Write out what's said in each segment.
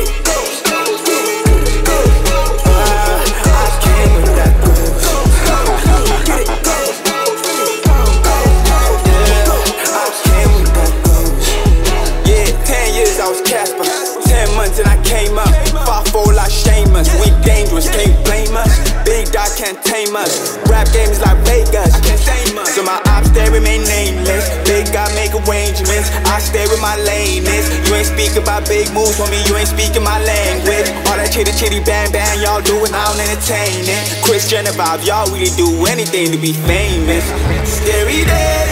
it, goes. Ah, I came with that. Get it, goes. Yeah, I came with that goes. Yeah, 10 years I was Casper. 10 months and I came up. Five four like Shamus. We dangerous, can't blame us. Big dog can't tame us. Arrangements. I stay with my lameness. You ain't speaking about big moves for me. You ain't speaking my language. All that chitty chitty bang bang y'all do and I don't entertain it. Kris Jenner vibe, y'all really do anything to be famous. Scary days,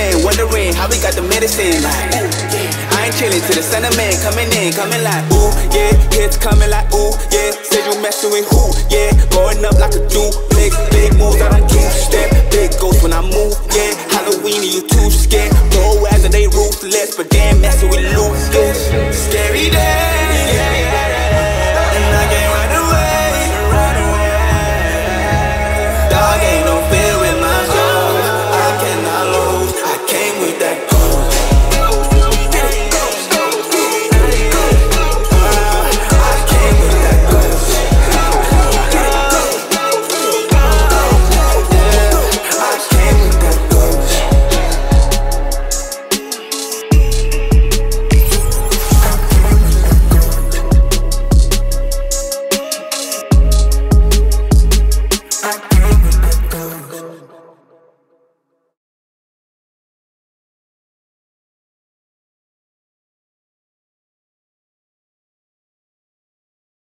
men wondering how we got the medicine. Like, I ain't chillin' to the man coming in, coming like ooh, yeah, hits coming like ooh, yeah. Said you messin' with who, yeah, going up like a duplex. Big big moves, I don't two step. Big ghost when I move, yeah. Halloween, you too scared. Go after they ruthless, but damn, messin' with loot